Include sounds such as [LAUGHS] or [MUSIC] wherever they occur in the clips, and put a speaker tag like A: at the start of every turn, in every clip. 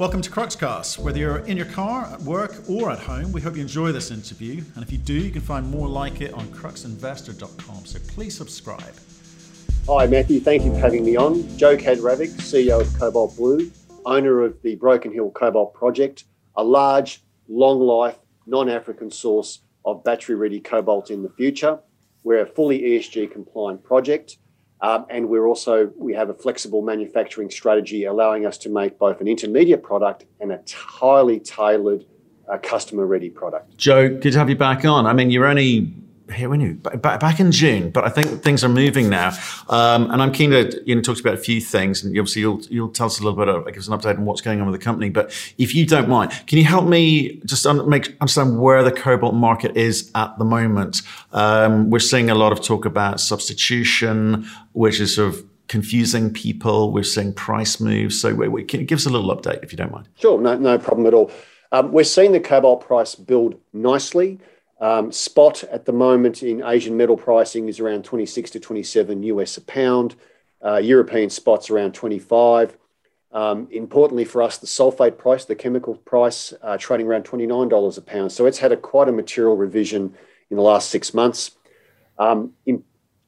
A: Welcome to Cruxcast. Whether you're in your car, at work, or at home, we hope you enjoy this interview. And if you do, you can find more like it on cruxinvestor.com. So please subscribe.
B: Hi, Matthew. Thank you for having me on. Joe Kaderavek, CEO of Cobalt Blue, owner of the Broken Hill Cobalt Project, a large, long life, non African source of battery ready cobalt in the future. We're a fully ESG compliant project. Um, and we're also we have a flexible manufacturing strategy allowing us to make both an intermediate product and a highly tailored uh, customer ready product.
A: Joe, good to have you back on. I mean, you're only when you back in June, but I think things are moving now, um, and I'm keen to you know talk about a few things, and obviously you'll you'll tell us a little bit, of, give us an update on what's going on with the company. But if you don't mind, can you help me just un- make understand where the cobalt market is at the moment? Um, we're seeing a lot of talk about substitution, which is sort of confusing people. We're seeing price moves. So wait, wait, can you give us a little update if you don't mind?
B: Sure, no, no problem at all. Um, we're seeing the cobalt price build nicely. Um, spot at the moment in Asian metal pricing is around 26 to 27 US a pound. Uh, European spots around 25. Um, importantly for us, the sulfate price, the chemical price, uh, trading around $29 a pound. So it's had quite a material revision in the last six months. Um,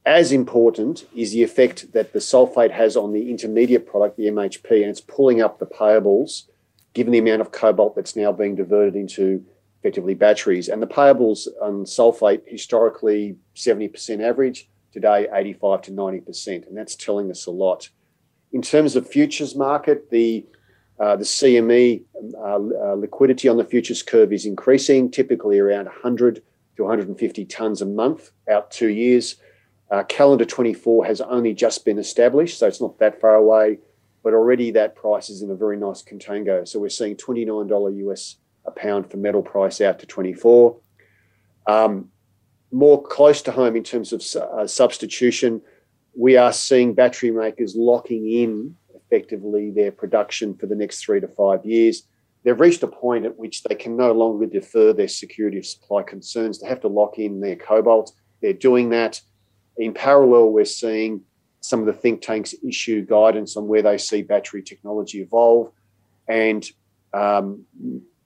B: as important is the effect that the sulfate has on the intermediate product, the MHP, and it's pulling up the payables, given the amount of cobalt that's now being diverted into effectively batteries. And the payables on sulfate historically 70% average, today 85 to 90%, and that's telling us a lot. In terms of futures market, the uh, the CME uh, uh, liquidity on the futures curve is increasing, typically around 100 to 150 tons a month out two years. Uh, calendar 24 has only just been established, so it's not that far away, but already that price is in a very nice contango. So we're seeing $29 US a pound for metal price out to 24. Um, more close to home in terms of uh, substitution, we are seeing battery makers locking in effectively their production for the next three to five years. They've reached a point at which they can no longer defer their security of supply concerns. They have to lock in their cobalt. They're doing that. In parallel, we're seeing some of the think tanks issue guidance on where they see battery technology evolve. And um,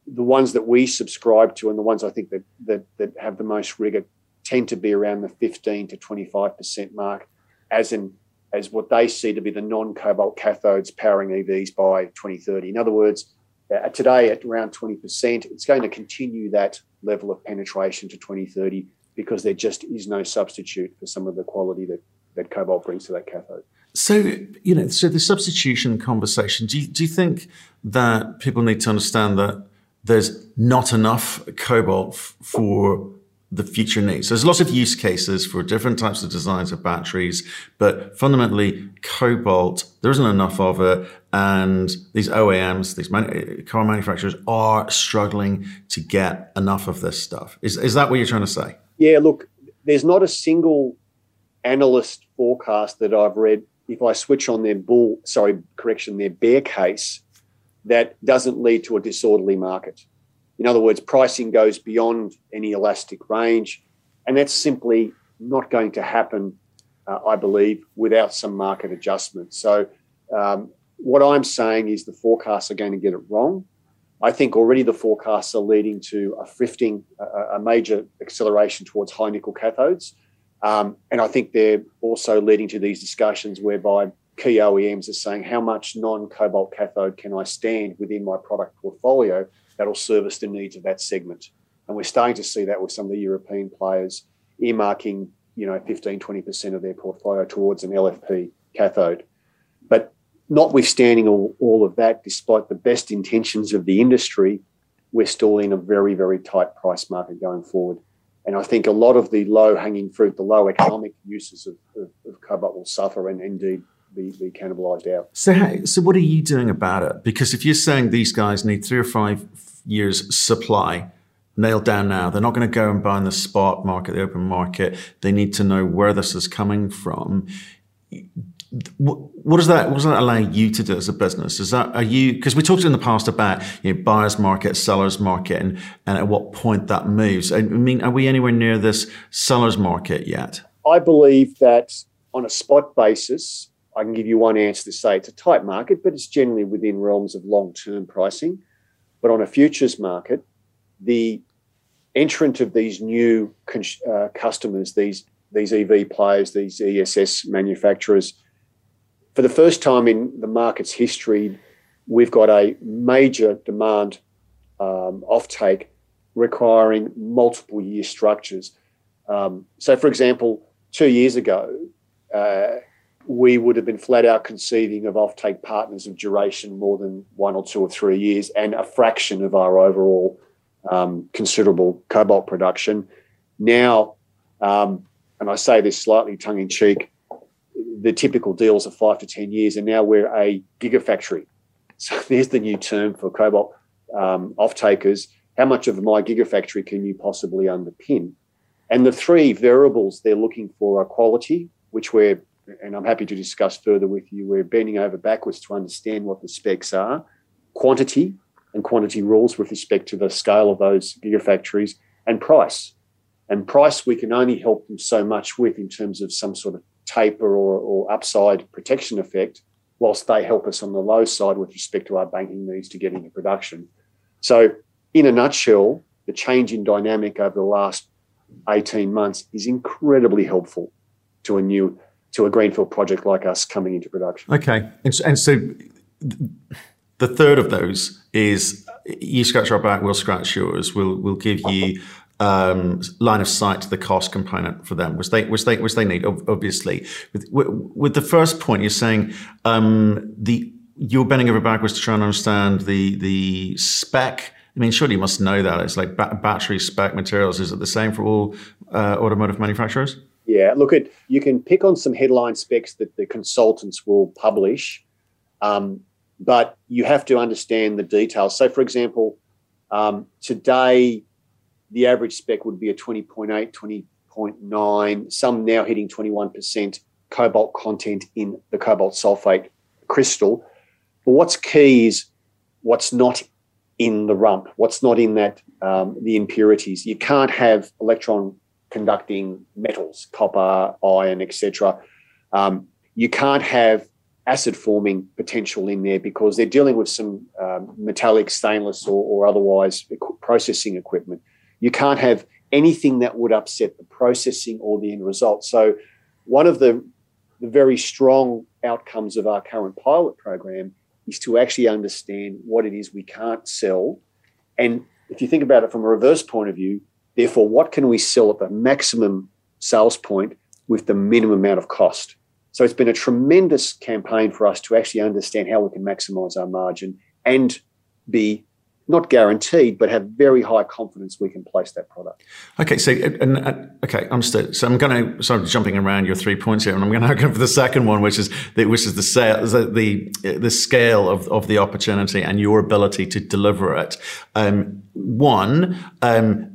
B: the ones that we subscribe to and the ones I think that that, that have the most rigor tend to be around the 15 to 25% mark as in as what they see to be the non-cobalt cathodes powering EVs by 2030. In other words, uh, today at around 20%, it's going to continue that level of penetration to 2030 because there just is no substitute for some of the quality that, that cobalt brings to that cathode.
A: So, you know, so the substitution conversation, do you, do you think that people need to understand that there's not enough cobalt f- for the future needs. There's lots of use cases for different types of designs of batteries, but fundamentally, cobalt, there isn't enough of it. And these OEMs, these car manufacturers are struggling to get enough of this stuff. Is, is that what you're trying to say?
B: Yeah, look, there's not a single analyst forecast that I've read. If I switch on their bull, sorry, correction, their bear case, that doesn't lead to a disorderly market. In other words, pricing goes beyond any elastic range, and that's simply not going to happen, uh, I believe, without some market adjustment. So, um, what I'm saying is the forecasts are going to get it wrong. I think already the forecasts are leading to a thrifting, a, a major acceleration towards high nickel cathodes. Um, and I think they're also leading to these discussions whereby key OEMs are saying, how much non cobalt cathode can I stand within my product portfolio that'll service the needs of that segment? And we're starting to see that with some of the European players earmarking, you know, 15, 20% of their portfolio towards an LFP cathode. But notwithstanding all, all of that, despite the best intentions of the industry, we're still in a very, very tight price market going forward. And I think a lot of the low hanging fruit, the low economic uses of, of, of cobalt will suffer and indeed be, be cannibalized out.
A: So, how, so what are you doing about it? Because if you're saying these guys need three or five years supply nailed down now, they're not going to go and buy in the spot market, the open market. They need to know where this is coming from. What, does that what does that allow you to do as a business? Is that are you because we talked in the past about you know buyers market, sellers market, and, and at what point that moves? I mean, are we anywhere near this sellers market yet?
B: I believe that on a spot basis, I can give you one answer to say it's a tight market, but it's generally within realms of long term pricing. But on a futures market, the entrant of these new uh, customers, these these EV players, these ESS manufacturers, for the first time in the market's history, we've got a major demand um, offtake requiring multiple year structures. Um, so, for example, two years ago, uh, we would have been flat out conceiving of offtake partners of duration more than one or two or three years and a fraction of our overall um, considerable cobalt production. Now, um, and I say this slightly tongue in cheek, the typical deals are five to 10 years, and now we're a gigafactory. So [LAUGHS] there's the new term for cobalt um, off takers. How much of my gigafactory can you possibly underpin? And the three variables they're looking for are quality, which we're and I'm happy to discuss further with you. We're bending over backwards to understand what the specs are, quantity and quantity rules with respect to the scale of those gigafactories, and price. And price we can only help them so much with in terms of some sort of taper or, or upside protection effect, whilst they help us on the low side with respect to our banking needs to get into production. So, in a nutshell, the change in dynamic over the last 18 months is incredibly helpful to a new to a greenfield project like us coming into production.
A: Okay, and so, the third of those is you scratch our back, we'll scratch yours. We'll we'll give you um, line of sight to the cost component for them, which they which they which they need. Obviously, with, with the first point, you're saying um, the you're bending over backwards to try and understand the the spec. I mean, surely you must know that it's like ba- battery spec materials. Is it the same for all uh, automotive manufacturers?
B: Yeah, look at you can pick on some headline specs that the consultants will publish, um, but you have to understand the details. So, for example, um, today the average spec would be a 20.8, 20.9, some now hitting 21% cobalt content in the cobalt sulfate crystal. But what's key is what's not in the rump, what's not in that um, the impurities. You can't have electron conducting metals, copper, iron, etc. Um, you can't have acid forming potential in there because they're dealing with some um, metallic, stainless, or, or otherwise processing equipment. You can't have anything that would upset the processing or the end result. So, one of the, the very strong outcomes of our current pilot program is to actually understand what it is we can't sell. And if you think about it from a reverse point of view, Therefore, what can we sell at the maximum sales point with the minimum amount of cost? So it's been a tremendous campaign for us to actually understand how we can maximize our margin and be not guaranteed, but have very high confidence we can place that product.
A: Okay, so and, uh, okay, understood. So I'm going to of jumping around your three points here, and I'm going [LAUGHS] to go for the second one, which is the, which is the sale, the the scale of of the opportunity and your ability to deliver it. Um, one. Um,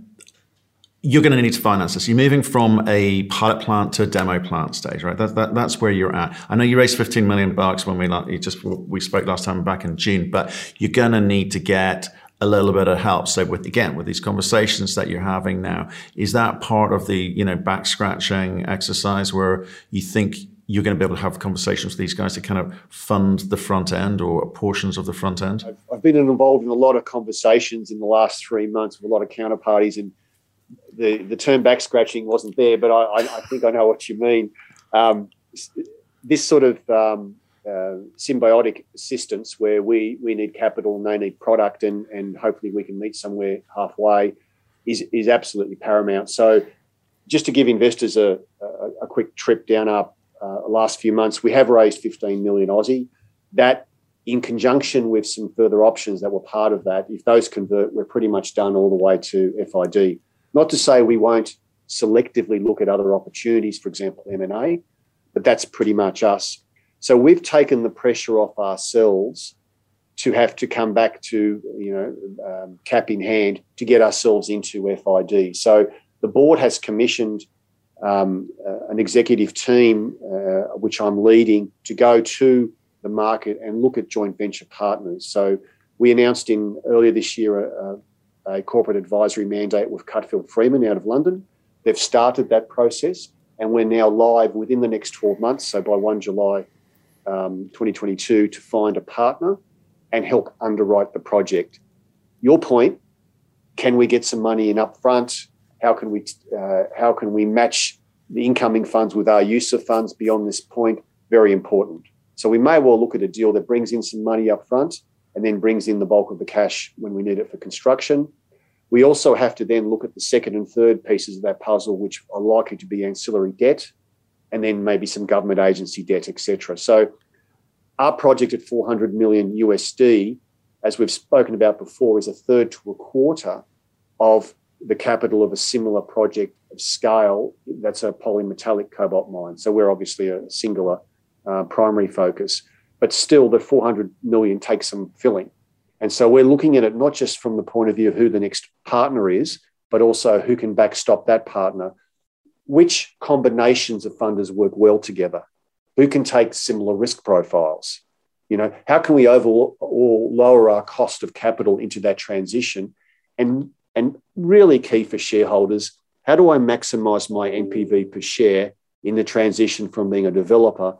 A: you're going to need to finance this. You're moving from a pilot plant to a demo plant stage, right? That, that, that's where you're at. I know you raised 15 million bucks when we you just we spoke last time back in June, but you're going to need to get a little bit of help. So with again with these conversations that you're having now, is that part of the you know back scratching exercise where you think you're going to be able to have conversations with these guys to kind of fund the front end or portions of the front end?
B: I've, I've been involved in a lot of conversations in the last three months with a lot of counterparties and the the term back scratching wasn't there, but I, I think I know what you mean. Um, this sort of um, uh, symbiotic assistance where we we need capital and they need product, and and hopefully we can meet somewhere halfway, is is absolutely paramount. So, just to give investors a a, a quick trip down our uh, last few months, we have raised 15 million Aussie. That in conjunction with some further options that were part of that, if those convert, we're pretty much done all the way to FID. Not to say we won't selectively look at other opportunities, for example, M&A, but that's pretty much us. So we've taken the pressure off ourselves to have to come back to, you know, um, cap in hand to get ourselves into FID. So the board has commissioned um, uh, an executive team, uh, which I'm leading, to go to the market and look at joint venture partners. So we announced in earlier this year a, a corporate advisory mandate with Cutfield Freeman out of London. They've started that process, and we're now live within the next 12 months. So by 1 July um, 2022 to find a partner and help underwrite the project. Your point, can we get some money in upfront? How can we uh, how can we match the incoming funds with our use of funds beyond this point? Very important. So we may well look at a deal that brings in some money up front and then brings in the bulk of the cash when we need it for construction. We also have to then look at the second and third pieces of that puzzle, which are likely to be ancillary debt, and then maybe some government agency debt, etc. So, our project at 400 million USD, as we've spoken about before, is a third to a quarter of the capital of a similar project of scale. That's a polymetallic cobalt mine. So we're obviously a singular uh, primary focus, but still, the 400 million takes some filling. And so we're looking at it not just from the point of view of who the next partner is, but also who can backstop that partner. Which combinations of funders work well together? Who can take similar risk profiles? You know, how can we overall lower our cost of capital into that transition? And, and really key for shareholders, how do I maximize my NPV per share in the transition from being a developer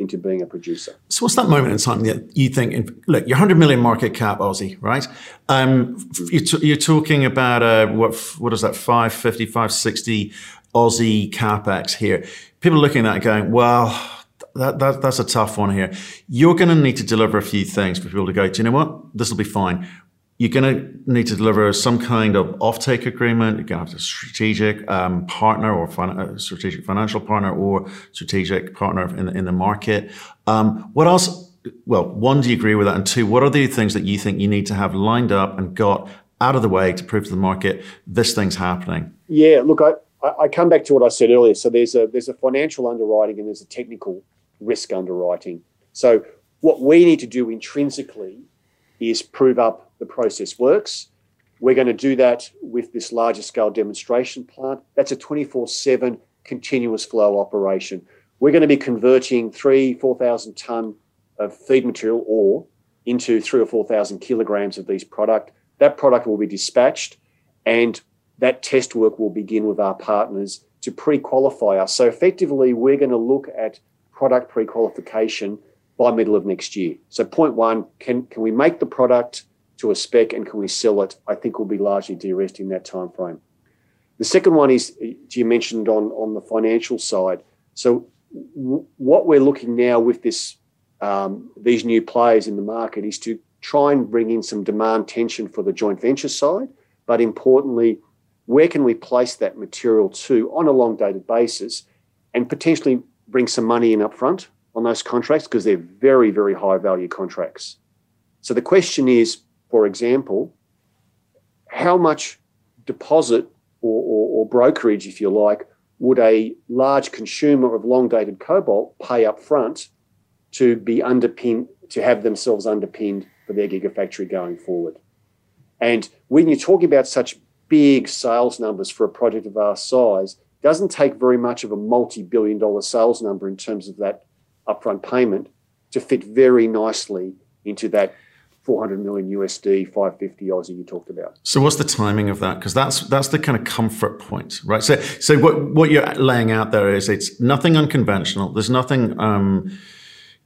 B: into being a producer.
A: So, what's that moment in time that you think? Look, you're 100 million market cap Aussie, right? Um, you're, talking about uh, what what is that 550, 560 Aussie capex here. People are looking at that going, well. That, that, that's a tough one here. You're going to need to deliver a few things for people to go, do you know what? This will be fine you're going to need to deliver some kind of offtake agreement. You're going to have a strategic um, partner or fin- uh, strategic financial partner or strategic partner in the, in the market. Um, what else? Well, one, do you agree with that? And two, what are the things that you think you need to have lined up and got out of the way to prove to the market this thing's happening?
B: Yeah, look, I, I come back to what I said earlier. So there's a there's a financial underwriting and there's a technical risk underwriting. So what we need to do intrinsically is prove up the process works. We're going to do that with this larger scale demonstration plant. That's a 24 7 continuous flow operation. We're going to be converting three, 4,000 tonne of feed material ore into three or 4,000 kilograms of these product. That product will be dispatched and that test work will begin with our partners to pre qualify us. So, effectively, we're going to look at product pre qualification by middle of next year. So point one, can can we make the product to a spec and can we sell it? I think will be largely de-risked in that time frame. The second one is you mentioned on on the financial side. So w- what we're looking now with this um, these new players in the market is to try and bring in some demand tension for the joint venture side, but importantly, where can we place that material to on a long dated basis and potentially bring some money in upfront on those contracts because they're very, very high value contracts. So the question is, for example, how much deposit or, or, or brokerage, if you like, would a large consumer of long dated cobalt pay up front to be underpinned, to have themselves underpinned for their gigafactory going forward? And when you're talking about such big sales numbers for a project of our size, doesn't take very much of a multi-billion dollar sales number in terms of that upfront payment to fit very nicely into that 400 million USD, 550 Aussie you talked about.
A: So what's the timing of that? Because that's that's the kind of comfort point, right? So so what what you're laying out there is it's nothing unconventional. There's nothing um,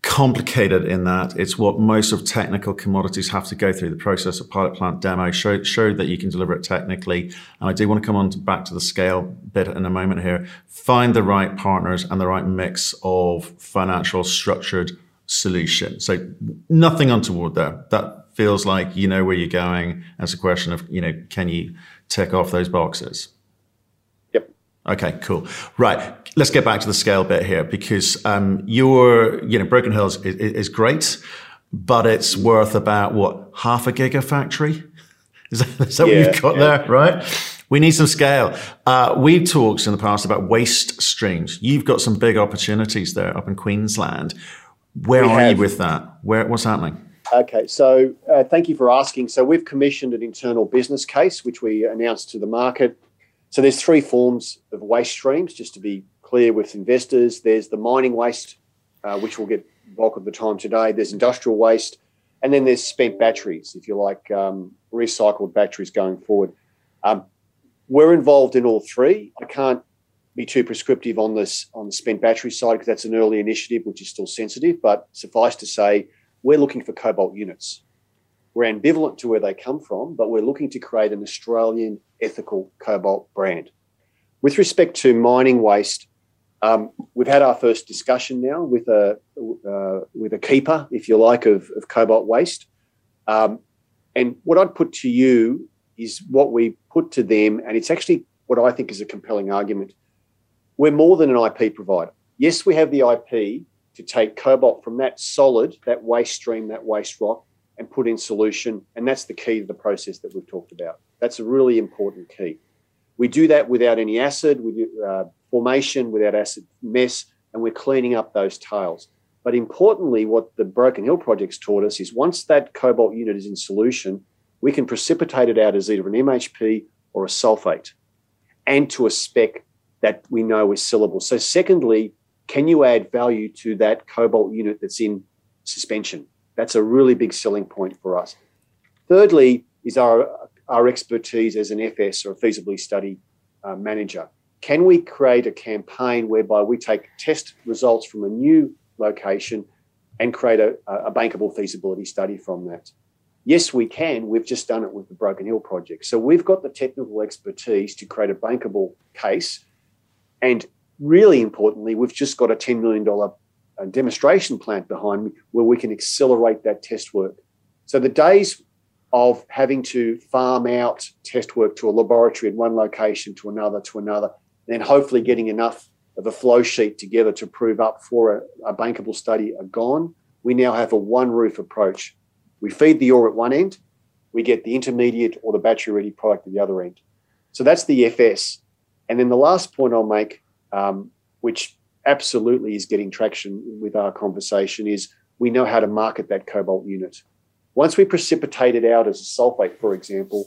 A: complicated in that. It's what most of technical commodities have to go through the process of pilot plant demo, show, show that you can deliver it technically. And I do want to come on to back to the scale bit in a moment here. Find the right partners and the right mix of financial structured solution. So nothing untoward there. That feels like you know where you're going. It's a question of, you know, can you tick off those boxes?
B: Yep.
A: Okay, cool. Right let's get back to the scale bit here because um, your, you know, Broken Hills is, is, great, but it's worth about what half a gigafactory. [LAUGHS] Is that, is that yeah, what you've got yeah. there, right? We need some scale. Uh, we've talked in the past about waste streams. You've got some big opportunities there up in Queensland. Where we are have. you with that? Where what's happening?
B: Okay, so uh, thank you for asking. So we've commissioned an internal business case, which we announced to the market. So there's three forms of waste streams, just to be clear with investors. There's the mining waste, uh, which will get bulk of the time today. There's industrial waste, and then there's spent batteries, if you like, um, recycled batteries going forward. Um, we're involved in all three. I can't be too prescriptive on this on the spent battery side because that's an early initiative which is still sensitive. But suffice to say, we're looking for cobalt units. We're ambivalent to where they come from, but we're looking to create an Australian ethical cobalt brand. With respect to mining waste, um, we've had our first discussion now with a uh, with a keeper, if you like, of, of cobalt waste. Um, and what I'd put to you is what we put to them, and it's actually what I think is a compelling argument. We're more than an IP provider. Yes, we have the IP to take cobalt from that solid, that waste stream, that waste rock, and put in solution. And that's the key to the process that we've talked about. That's a really important key. We do that without any acid, with uh, formation, without acid mess, and we're cleaning up those tails. But importantly, what the Broken Hill project's taught us is once that cobalt unit is in solution, we can precipitate it out as either an MHP or a sulfate and to a spec that we know is sellable. So, secondly, can you add value to that cobalt unit that's in suspension? That's a really big selling point for us. Thirdly, is our, our expertise as an FS or a feasibility study uh, manager. Can we create a campaign whereby we take test results from a new location and create a, a bankable feasibility study from that? Yes, we can. We've just done it with the Broken Hill project. So we've got the technical expertise to create a bankable case. And really importantly, we've just got a $10 million uh, demonstration plant behind me where we can accelerate that test work. So the days of having to farm out test work to a laboratory in one location to another to another, and then hopefully getting enough of a flow sheet together to prove up for a, a bankable study are gone. We now have a one roof approach we feed the ore at one end, we get the intermediate or the battery ready product at the other end. So that's the FS. And then the last point I'll make, um, which absolutely is getting traction with our conversation, is we know how to market that cobalt unit. Once we precipitate it out as a sulfate, for example,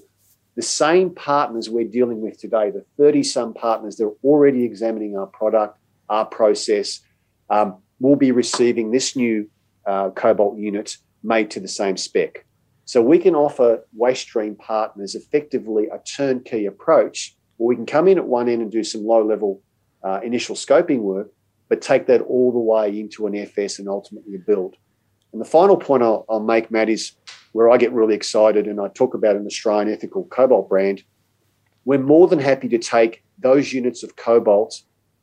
B: the same partners we're dealing with today, the 30 some partners, that are already examining our product, our process, um, will be receiving this new uh, cobalt unit made to the same spec. So we can offer waste stream partners effectively a turnkey approach where we can come in at one end and do some low level uh, initial scoping work, but take that all the way into an FS and ultimately a build. And the final point I'll, I'll make, Matt, is where I get really excited and I talk about an Australian ethical cobalt brand. We're more than happy to take those units of cobalt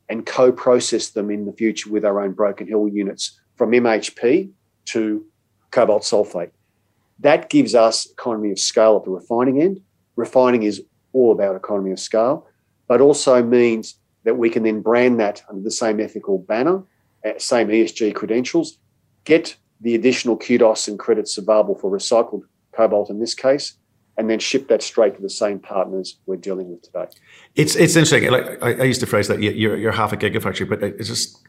B: and co process them in the future with our own Broken Hill units from MHP to cobalt sulfate. That gives us economy of scale at the refining end. Refining is all about economy of scale, but also means that we can then brand that under the same ethical banner, uh, same ESG credentials, get the additional kudos and credits available for recycled cobalt in this case, and then ship that straight to the same partners we're dealing with today.
A: It's it's interesting. Like I, I used to phrase that you're, you're half a gigafactory, but it's just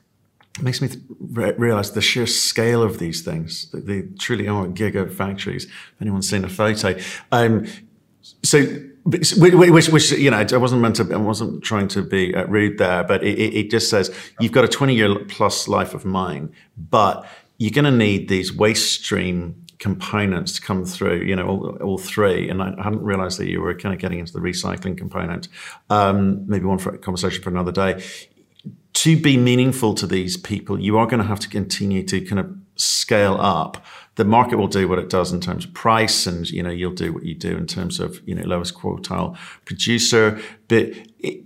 A: makes me re- realize the sheer scale of these things. They, they truly are gigafactories. If anyone's seen a photo, um, so which, which, you know, I wasn't meant to, I wasn't trying to be uh, rude there, but it, it just says you've got a 20 year plus life of mine, but you're going to need these waste stream components to come through, you know, all, all, three. And I hadn't realized that you were kind of getting into the recycling component. Um, maybe one for a conversation for another day to be meaningful to these people, you are going to have to continue to kind of scale up. The market will do what it does in terms of price, and you know you'll do what you do in terms of you know lowest quartile producer. But it,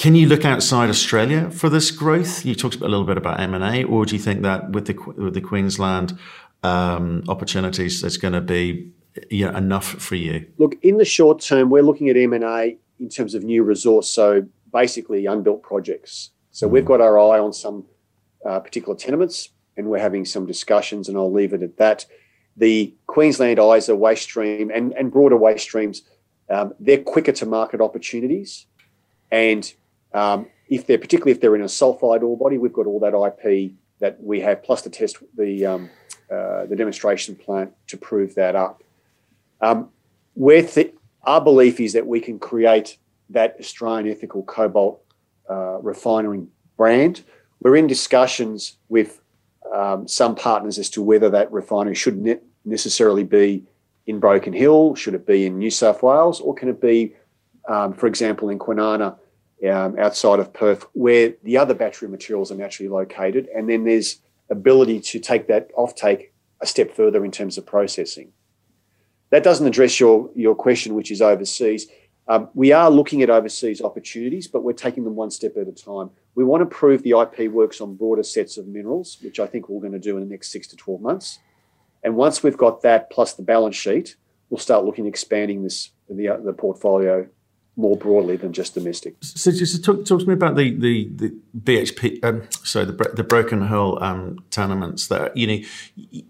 A: can you look outside Australia for this growth? You talked a little bit about M and A, or do you think that with the with the Queensland um, opportunities, it's going to be you know, enough for you?
B: Look, in the short term, we're looking at M and A in terms of new resource. So basically, unbuilt projects. So we've got our eye on some uh, particular tenements and we're having some discussions, and I'll leave it at that. The Queensland Isa waste stream and, and broader waste streams, um, they're quicker to market opportunities. And um, if they're particularly if they're in a sulfide ore body, we've got all that IP that we have, plus the test, the um, uh, the demonstration plant to prove that up. Um, th- our belief is that we can create that Australian ethical cobalt uh, refinery brand. We're in discussions with um, some partners as to whether that refinery should ne- necessarily be in Broken Hill, should it be in New South Wales, or can it be, um, for example, in Kwinana um, outside of Perth, where the other battery materials are naturally located, and then there's ability to take that offtake a step further in terms of processing. That doesn't address your your question, which is overseas. Um, we are looking at overseas opportunities, but we're taking them one step at a time. We want to prove the IP works on broader sets of minerals, which I think we're going to do in the next six to 12 months. And once we've got that plus the balance sheet, we'll start looking at expanding this the, the portfolio more broadly than just domestic.
A: So, just talk, talk to me about the the, the BHP, um, sorry, the the Broken Hill um, tenements. There, you know,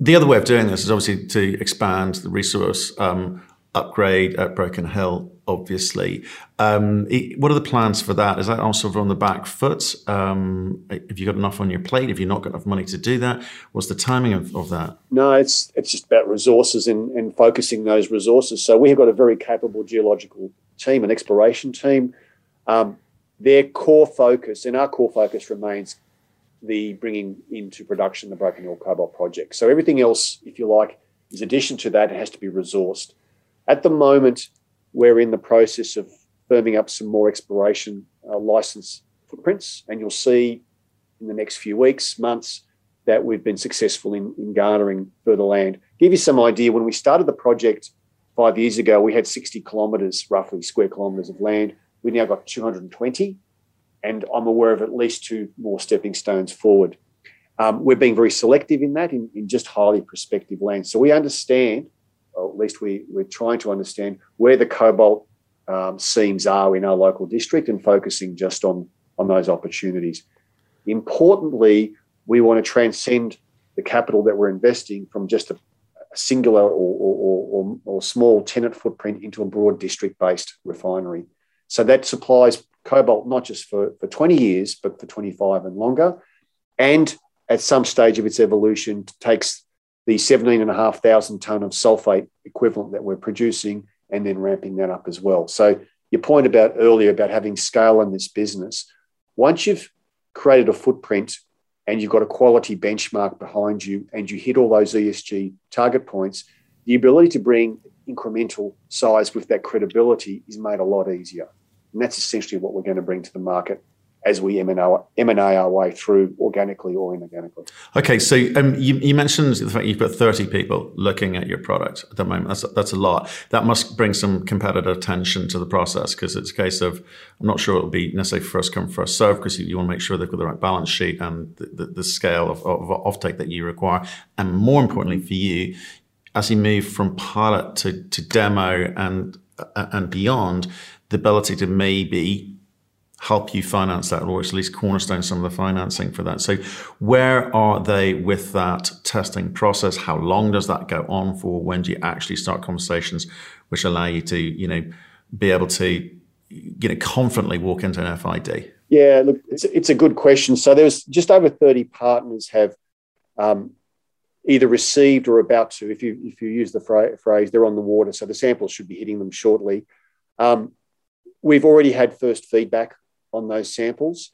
A: the other way of doing this is obviously to expand the resource um, upgrade at Broken Hill. Obviously, um, what are the plans for that? Is that also on the back foot? Um, have you got enough on your plate? Have you not got enough money to do that? What's the timing of, of that?
B: No, it's it's just about resources and, and focusing those resources. So we have got a very capable geological team, an exploration team. Um, their core focus, and our core focus remains the bringing into production the Broken Hill Cobalt project. So everything else, if you like, is addition to that, it has to be resourced. At the moment, we're in the process of firming up some more exploration uh, license footprints, and you'll see in the next few weeks, months, that we've been successful in, in garnering further land. Give you some idea, when we started the project five years ago, we had 60 kilometres, roughly square kilometres of land. We've now got 220, and I'm aware of at least two more stepping stones forward. Um, we're being very selective in that, in, in just highly prospective land. So we understand, or at least we, we're trying to understand, where the cobalt um, seams are in our local district and focusing just on, on those opportunities. Importantly, we want to transcend the capital that we're investing from just a singular or, or, or, or small tenant footprint into a broad district based refinery. So that supplies cobalt not just for, for 20 years, but for 25 and longer. And at some stage of its evolution, takes the 17,500 tonne of sulfate equivalent that we're producing and then ramping that up as well. So your point about earlier about having scale in this business, once you've created a footprint and you've got a quality benchmark behind you and you hit all those ESG target points, the ability to bring incremental size with that credibility is made a lot easier. And that's essentially what we're going to bring to the market as we M&A, our way through organically or inorganically.
A: Okay, so um, you, you, mentioned the fact you've got 30 people looking at your product at the moment. That's, that's a lot. That must bring some competitive attention to the process because it's a case of, I'm not sure it'll be necessarily first come, first serve because you, you, want to make sure they've got the right balance sheet and the, the, the scale of, of, of offtake that you require. And more importantly for you, as you move from pilot to, to demo and, and beyond, the ability to maybe help you finance that or at least cornerstone some of the financing for that. So where are they with that testing process? How long does that go on for? When do you actually start conversations which allow you to, you know, be able to you know confidently walk into an FID?
B: Yeah, look, it's, it's a good question. So there's just over 30 partners have um, either received or about to, if you if you use the phrase, they're on the water. So the samples should be hitting them shortly. Um, we've already had first feedback on those samples.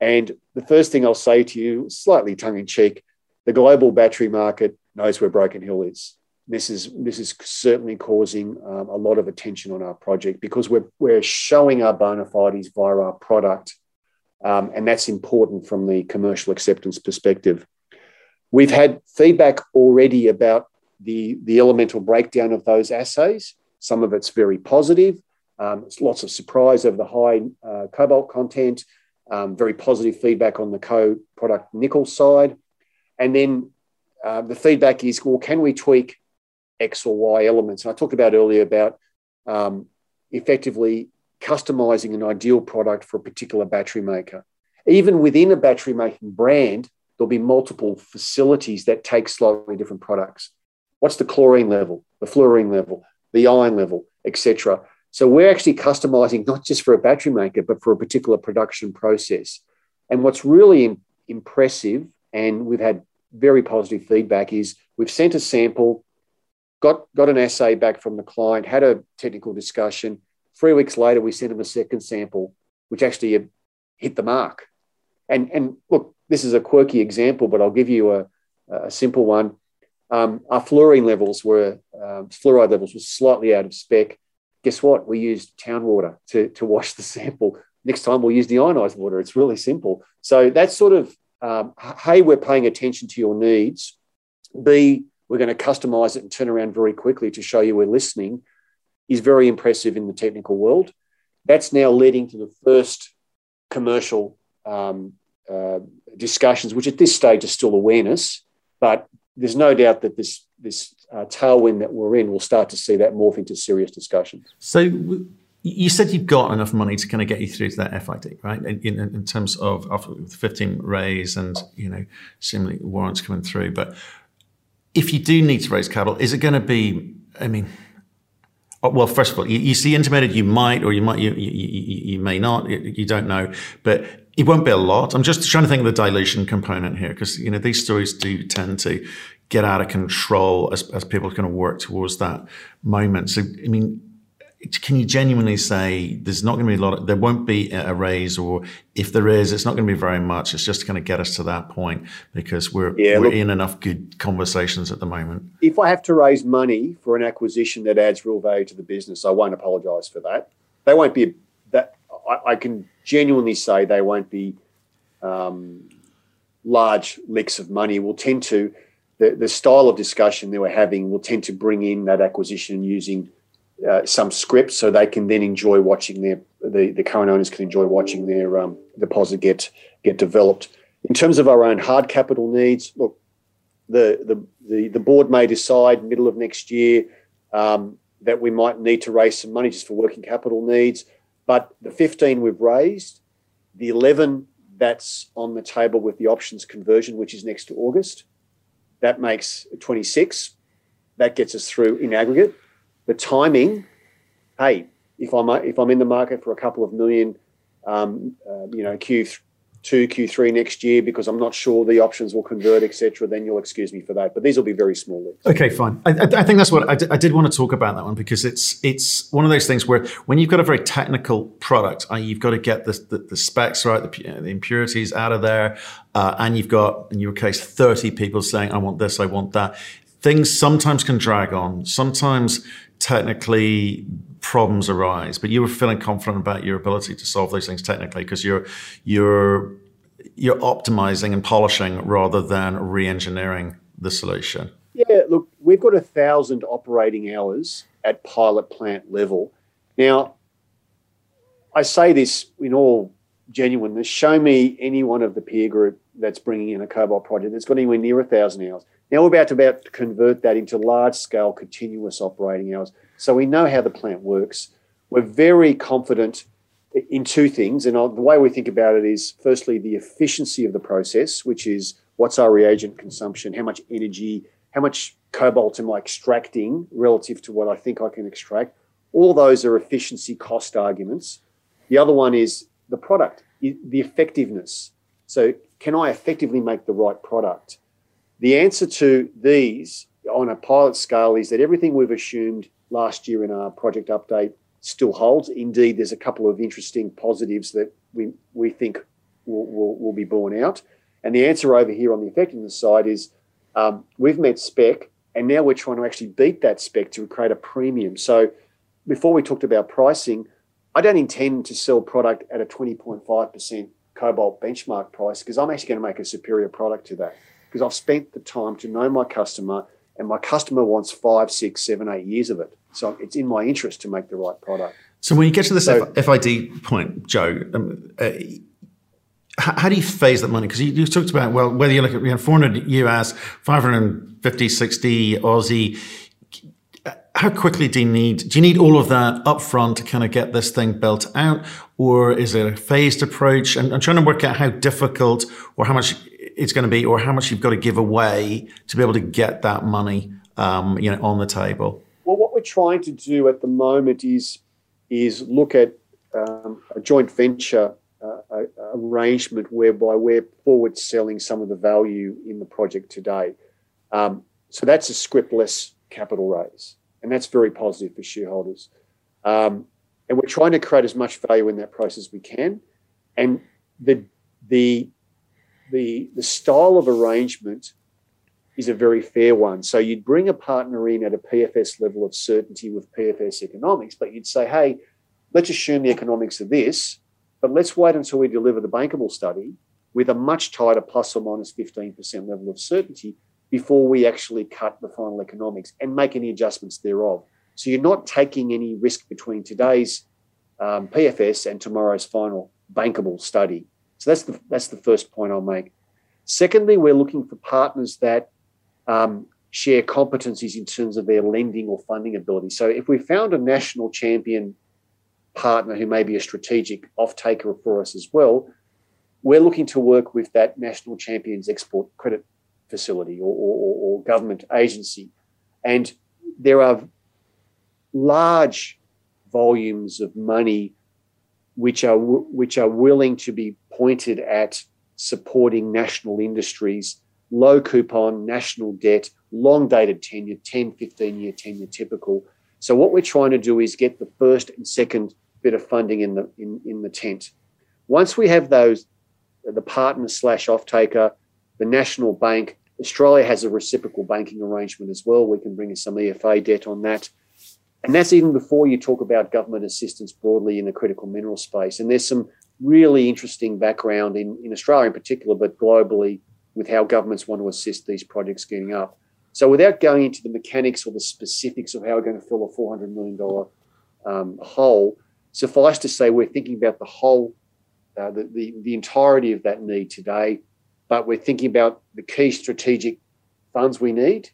B: And the first thing I'll say to you, slightly tongue in cheek, the global battery market knows where Broken Hill is. This is this is certainly causing um, a lot of attention on our project because we're we're showing our bona fides via our product, um, and that's important from the commercial acceptance perspective. We've had feedback already about the the elemental breakdown of those assays. Some of it's very positive, um, lots of surprise over the high uh, cobalt content, um, very positive feedback on the co-product nickel side. And then uh, the feedback is, well, can we tweak X or Y elements? And I talked about earlier about um, effectively customizing an ideal product for a particular battery maker. Even within a battery making brand, there'll be multiple facilities that take slightly different products. What's the chlorine level, the fluorine level, the iron level, etc. So we're actually customizing not just for a battery maker, but for a particular production process. And what's really impressive, and we've had very positive feedback, is we've sent a sample, got, got an assay back from the client, had a technical discussion. Three weeks later, we sent them a second sample, which actually hit the mark. And, and look, this is a quirky example, but I'll give you a, a simple one. Um, our fluorine levels were, um, fluoride levels were slightly out of spec guess what? We used town water to, to wash the sample. next time we'll use deionized water. It's really simple. So that's sort of, um, hey, we're paying attention to your needs. B, we're going to customize it and turn around very quickly to show you we're listening is very impressive in the technical world. That's now leading to the first commercial um, uh, discussions, which at this stage are still awareness, but there's no doubt that this this uh, tailwind that we're in will start to see that morph into serious discussions.
A: So you said you've got enough money to kind of get you through to that FID, right? In, in, in terms of, of 15 raise and you know, seemingly warrants coming through, but if you do need to raise capital, is it going to be? I mean, oh, well, first of all, you, you see intimated, you might, or you might, you you, you, may not, you don't know, but it won't be a lot. I'm just trying to think of the dilution component here because you know these stories do tend to get out of control as, as people kind of work towards that moment. So, I mean, can you genuinely say there's not going to be a lot of, there won't be a raise or if there is it's not going to be very much it's just going to kind of get us to that point because we're yeah, we're look, in enough good conversations at the moment
B: if i have to raise money for an acquisition that adds real value to the business i won't apologize for that they won't be i, I can genuinely say they won't be um, large licks of money will tend to the, the style of discussion that we're having will tend to bring in that acquisition using uh, some scrip so they can then enjoy watching their the, the current owners can enjoy watching their um, deposit get get developed. In terms of our own hard capital needs, look, the the the, the board may decide middle of next year um, that we might need to raise some money just for working capital needs. But the 15 we've raised, the 11 that's on the table with the options conversion, which is next to August, that makes 26. That gets us through in aggregate the timing, hey, if I'm if I'm in the market for a couple of million, um, uh, you know, Q two, Q three next year because I'm not sure the options will convert, etc. Then you'll excuse me for that. But these will be very small.
A: Okay, fine. I, I, think that's what I, d- I did want to talk about that one because it's it's one of those things where when you've got a very technical product, uh, you've got to get the, the, the specs right, the, the, impurities out of there, uh, and you've got in your case 30 people saying, "I want this, I want that." Things sometimes can drag on. Sometimes technically problems arise, but you were feeling confident about your ability to solve those things technically because you're you're you're optimizing and polishing rather than re-engineering the solution.
B: Yeah, look, we've got a thousand operating hours at pilot plant level. Now, I say this in all genuineness. Show me any one of the peer group that's bringing in a cobalt project that's got anywhere near a thousand hours. Now we're about to, about to convert that into large scale continuous operating hours. So we know how the plant works. We're very confident in two things. And the way we think about it is firstly, the efficiency of the process, which is what's our reagent consumption, how much energy, how much cobalt am I extracting relative to what I think I can extract. All those are efficiency cost arguments. The other one is the product, the effectiveness. So, can I effectively make the right product? The answer to these on a pilot scale is that everything we've assumed last year in our project update still holds. Indeed, there's a couple of interesting positives that we, we think will, will, will be borne out. And the answer over here on the effectiveness side is um, we've met spec, and now we're trying to actually beat that spec to create a premium. So before we talked about pricing, I don't intend to sell product at a 20.5% cobalt benchmark price because I'm actually going to make a superior product to that because I've spent the time to know my customer and my customer wants five, six, seven, eight years of it. So it's in my interest to make the right product.
A: So when you get to this so, FID point, Joe, um, uh, how, do you phase that money? Because you, you, talked about, well, whether you look at you know, 400 US, 550, 60 Aussie, how quickly do you need, do you need all of that upfront to kind of get this thing built out? Or is it a phased approach? And I'm trying to work out how difficult or how much it's going to be, or how much you've got to give away to be able to get that money, um, you know, on the table?
B: Trying to do at the moment is is look at um, a joint venture uh, arrangement whereby we're forward selling some of the value in the project today. Um, so that's a scripless capital raise, and that's very positive for shareholders. Um, and we're trying to create as much value in that process as we can. And the the the, the style of arrangement is a very fair one. So you'd bring a partner in at a PFS level of certainty with PFS economics, but you'd say, hey, let's assume the economics of this But let's wait until we deliver the bankable study with a much tighter plus or minus 15% level of certainty before we actually cut the final economics and make any adjustments thereof. So you're not taking any risk between today's um, PFS and tomorrow's final bankable study. So that's the that's the first point I'll make. Secondly, we're looking for partners that um, share competencies in terms of their lending or funding ability. So if we found a national champion partner who may be a strategic off-taker for us as well, we're looking to work with that national champions export credit facility or, or, or government agency. And there are large volumes of money which are which are willing to be pointed at supporting national industries, low coupon national debt, long dated tenure, 10, 15 year tenure typical. So what we're trying to do is get the first and second bit of funding in the in, in the tent. Once we have those, the partner slash off taker, the national bank, Australia has a reciprocal banking arrangement as well. We can bring in some EFA debt on that. And that's even before you talk about government assistance broadly in the critical mineral space. And there's some really interesting background in, in Australia in particular, but globally with how governments want to assist these projects getting up. So without going into the mechanics or the specifics of how we're going to fill a $400 million um, hole, suffice to say we're thinking about the whole, uh, the, the, the entirety of that need today, but we're thinking about the key strategic funds we need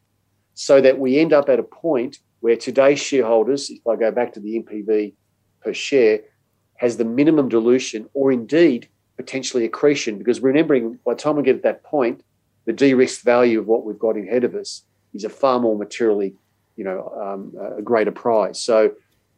B: so that we end up at a point where today's shareholders, if I go back to the NPV per share, has the minimum dilution or indeed potentially accretion. Because remembering, by the time we get at that point, the de-risked value of what we've got ahead of us is a far more materially, you know, um, a greater prize. So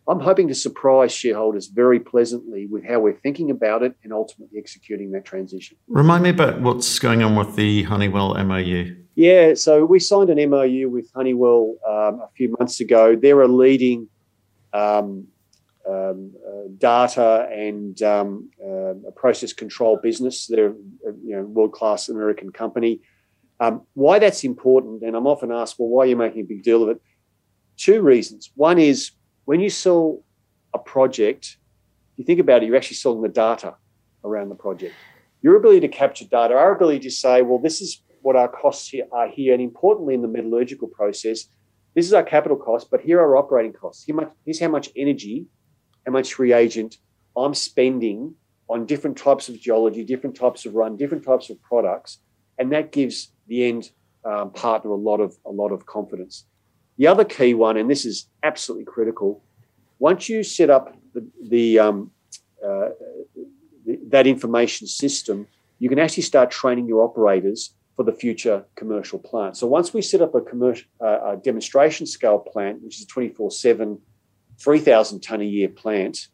B: I'm hoping to surprise shareholders very pleasantly with how we're thinking about it and ultimately executing that transition.
A: Remind me about what's going on with the Honeywell MOU.
B: Yeah, so we signed an MOU with Honeywell um, a few months ago. They're a leading um, um, uh, data and um, uh, a process control business. They're a you know, world class American company. Um, why that's important, and I'm often asked, well, why are you making a big deal of it? Two reasons. One is when you sell a project, you think about it, you're actually selling the data around the project. Your ability to capture data, our ability to say, well, this is what our costs here are here, and importantly, in the metallurgical process, this is our capital cost, but here are our operating costs. Here's how much energy, how much reagent I'm spending on different types of geology, different types of run, different types of products, and that gives the end um, partner a lot of a lot of confidence. The other key one, and this is absolutely critical, once you set up the, the, um, uh, the that information system, you can actually start training your operators for the future commercial plant. So once we set up a commercial uh, a demonstration scale plant, which is a 24 7, 3,000 ton a year plant,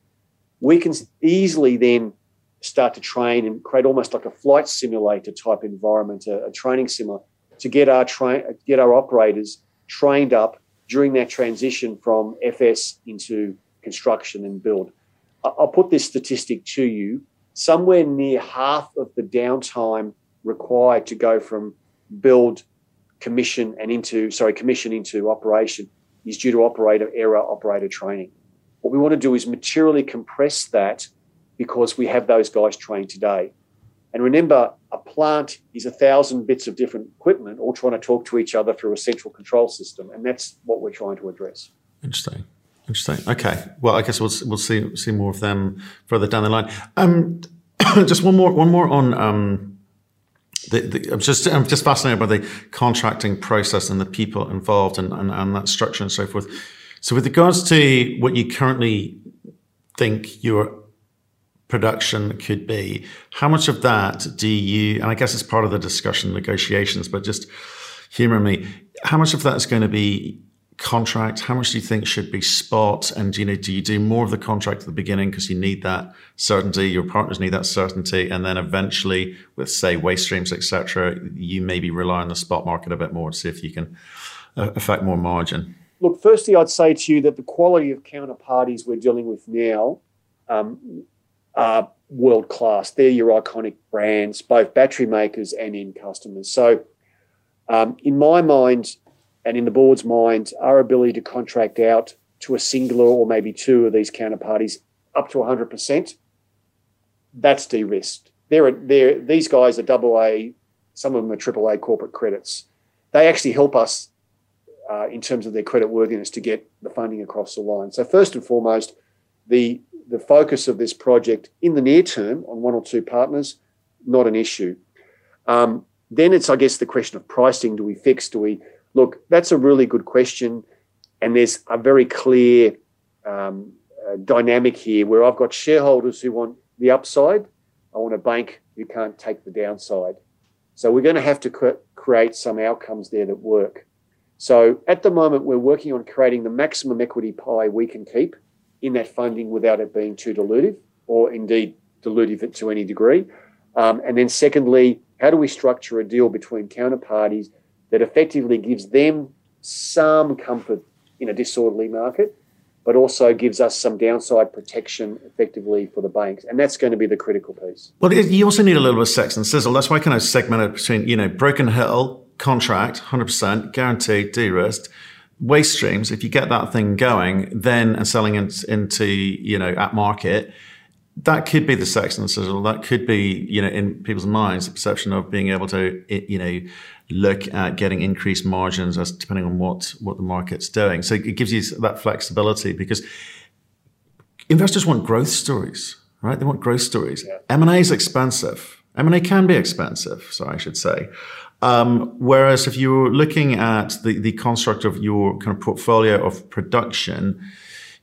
B: we can easily then start to train and create almost like a flight simulator type environment, a, a training simulator, to get our train, get our operators trained up during that transition from FS into construction and build. I'll put this statistic to you. Somewhere near half of the downtime required to go from build, commission, and into sorry, commission into operation is due to operator error, operator training. What we want to do is materially compress that because we have those guys trained today. And remember, a plant is a thousand bits of different equipment all trying to talk to each other through a central control system. And that's what we're trying to address.
A: Interesting. Interesting. Okay. Well, I guess we'll we'll see see more of them further down the line. Um, [COUGHS] just one more one more on um, the, the, I'm just I'm just fascinated by the contracting process and the people involved and, and, and that structure and so forth. So, with regards to what you currently think your production could be. How much of that do you, and I guess it's part of the discussion negotiations, but just humor me, how much of that is going to be contract? How much do you think should be spot? And you know, do you do more of the contract at the beginning because you need that certainty? Your partners need that certainty, and then eventually, with say waste streams, etc., you maybe rely on the spot market a bit more to see if you can uh, affect more margin.
B: Look, firstly, I'd say to you that the quality of counterparties we're dealing with now um, are world class. They're your iconic brands, both battery makers and end customers. So, um, in my mind, and in the board's mind, our ability to contract out to a singular or maybe two of these counterparties up to 100%, that's de-risked. They're, they're, these guys are double A, some of them are triple A corporate credits. They actually help us uh, in terms of their credit worthiness to get the funding across the line. So first and foremost, the the focus of this project in the near term on one or two partners, not an issue. Um, then it's, I guess, the question of pricing. Do we fix? Do we look? That's a really good question, and there's a very clear um, uh, dynamic here where I've got shareholders who want the upside. I want a bank who can't take the downside. So we're going to have to cre- create some outcomes there that work. So at the moment, we're working on creating the maximum equity pie we can keep in that funding without it being too dilutive or indeed dilutive to any degree. Um, and then secondly, how do we structure a deal between counterparties that effectively gives them some comfort in a disorderly market, but also gives us some downside protection effectively for the banks. And that's going to be the critical piece.
A: Well, you also need a little bit of sex and sizzle. That's why I kind of segmented between, you know, Broken Hill, contract, 100%, guaranteed, de-risked. Waste streams, if you get that thing going, then and selling it into, you know, at market, that could be the sex and sizzle. That could be, you know, in people's minds, the perception of being able to, you know, look at getting increased margins as depending on what what the market's doing. So it gives you that flexibility because investors want growth stories, right? They want growth stories. Yeah. M and A is expensive. M and A can be expensive, so I should say. Um, whereas if you're looking at the, the construct of your kind of portfolio of production,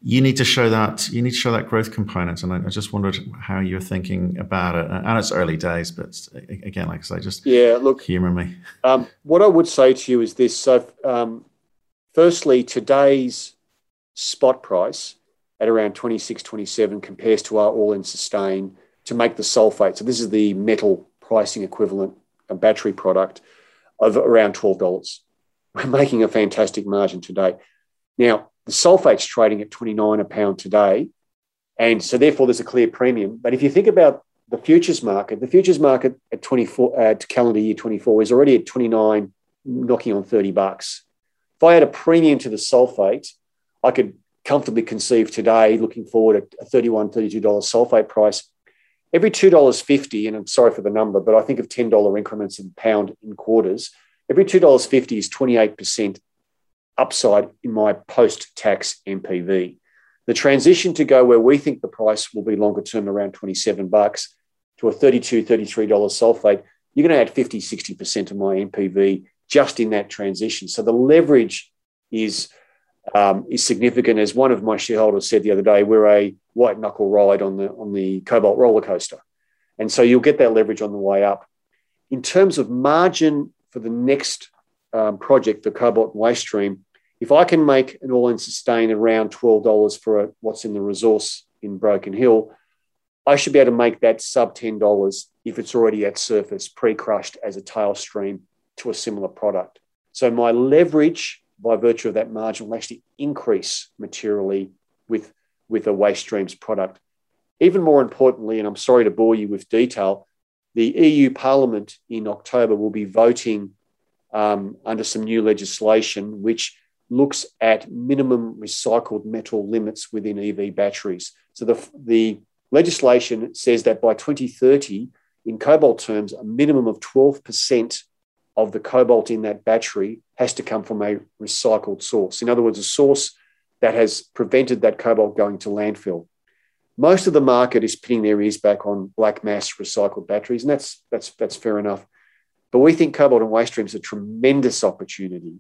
A: you need to show that you need to show that growth component. And I, I just wondered how you're thinking about it. And it's early days, but again, like I say, just
B: yeah, look,
A: humor me.
B: Um, what I would say to you is this: so, um, firstly, today's spot price at around 26, 27 compares to our all-in sustain to make the sulfate. So this is the metal pricing equivalent a battery product of around $12. We're making a fantastic margin today. Now, the sulfate's trading at 29 a pound today. And so therefore there's a clear premium. But if you think about the futures market, the futures market at 24 uh, calendar year 24 is already at 29, knocking on 30 bucks. If I had a premium to the sulfate, I could comfortably conceive today, looking forward at a 31 $32 sulfate price, every $2.50, and I'm sorry for the number, but I think of $10 increments in pound in quarters, every $2.50 is 28% upside in my post tax NPV. The transition to go where we think the price will be longer term around 27 bucks to a $32, $33 sulfate, you're going to add 50, 60% of my NPV just in that transition. So the leverage is um, is significant. As one of my shareholders said the other day, we're a white knuckle ride on the on the cobalt roller coaster, and so you'll get that leverage on the way up. In terms of margin for the next um, project, the cobalt waste stream, if I can make an all-in sustain around twelve dollars for a, what's in the resource in Broken Hill, I should be able to make that sub ten dollars if it's already at surface, pre-crushed as a tail stream to a similar product. So my leverage by virtue of that margin will actually increase materially with, with a waste streams product. Even more importantly, and I'm sorry to bore you with detail, the EU Parliament in October will be voting um, under some new legislation which looks at minimum recycled metal limits within EV batteries. So the, the legislation says that by 2030, in cobalt terms, a minimum of 12% of the cobalt in that battery has to come from a recycled source. In other words, a source that has prevented that cobalt going to landfill. Most of the market is pinning their ears back on black mass recycled batteries, and that's that's that's fair enough. But we think cobalt and waste streams are a tremendous opportunity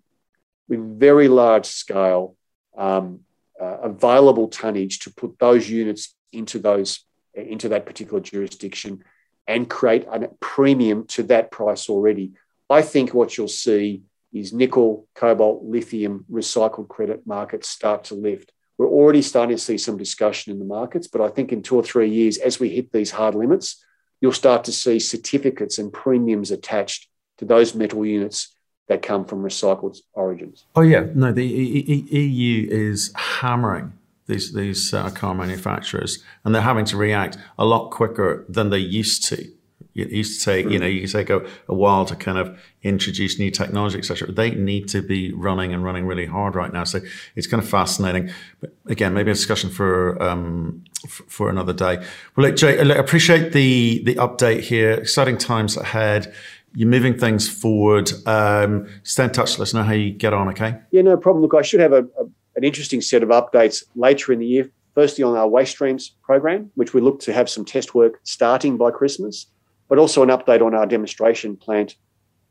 B: with very large scale um, uh, available tonnage to put those units into those into that particular jurisdiction and create a premium to that price already. I think what you'll see is nickel, cobalt, lithium recycled credit markets start to lift. We're already starting to see some discussion in the markets, but I think in two or three years, as we hit these hard limits, you'll start to see certificates and premiums attached to those metal units that come from recycled origins.
A: Oh yeah, no, the EU is hammering these these uh, car manufacturers, and they're having to react a lot quicker than they used to it used to take, you know, you take a, a while to kind of introduce new technology, etc. They need to be running and running really hard right now. So it's kind of fascinating. But again, maybe a discussion for um, for, for another day. Well, look, Jay, I appreciate the the update here. Exciting times ahead. You're moving things forward. Um, stay in touch. Let us know how you get on. Okay.
B: Yeah, no problem. Look, I should have a, a, an interesting set of updates later in the year. Firstly, on our waste streams program, which we look to have some test work starting by Christmas but also an update on our demonstration plant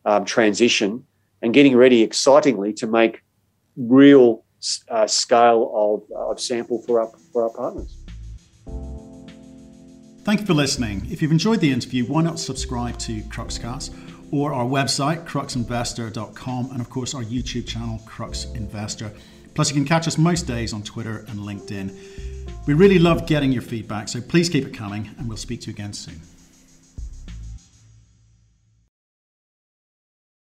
B: um, transition and getting ready excitingly to make real uh, scale of, of sample for our, for our partners.
C: Thank you for listening. If you've enjoyed the interview, why not subscribe to Cruxcast or our website, cruxinvestor.com, and of course our YouTube channel, Crux Investor. Plus, you can catch us most days on Twitter and LinkedIn. We really love getting your feedback, so please keep it coming, and we'll speak to you again soon.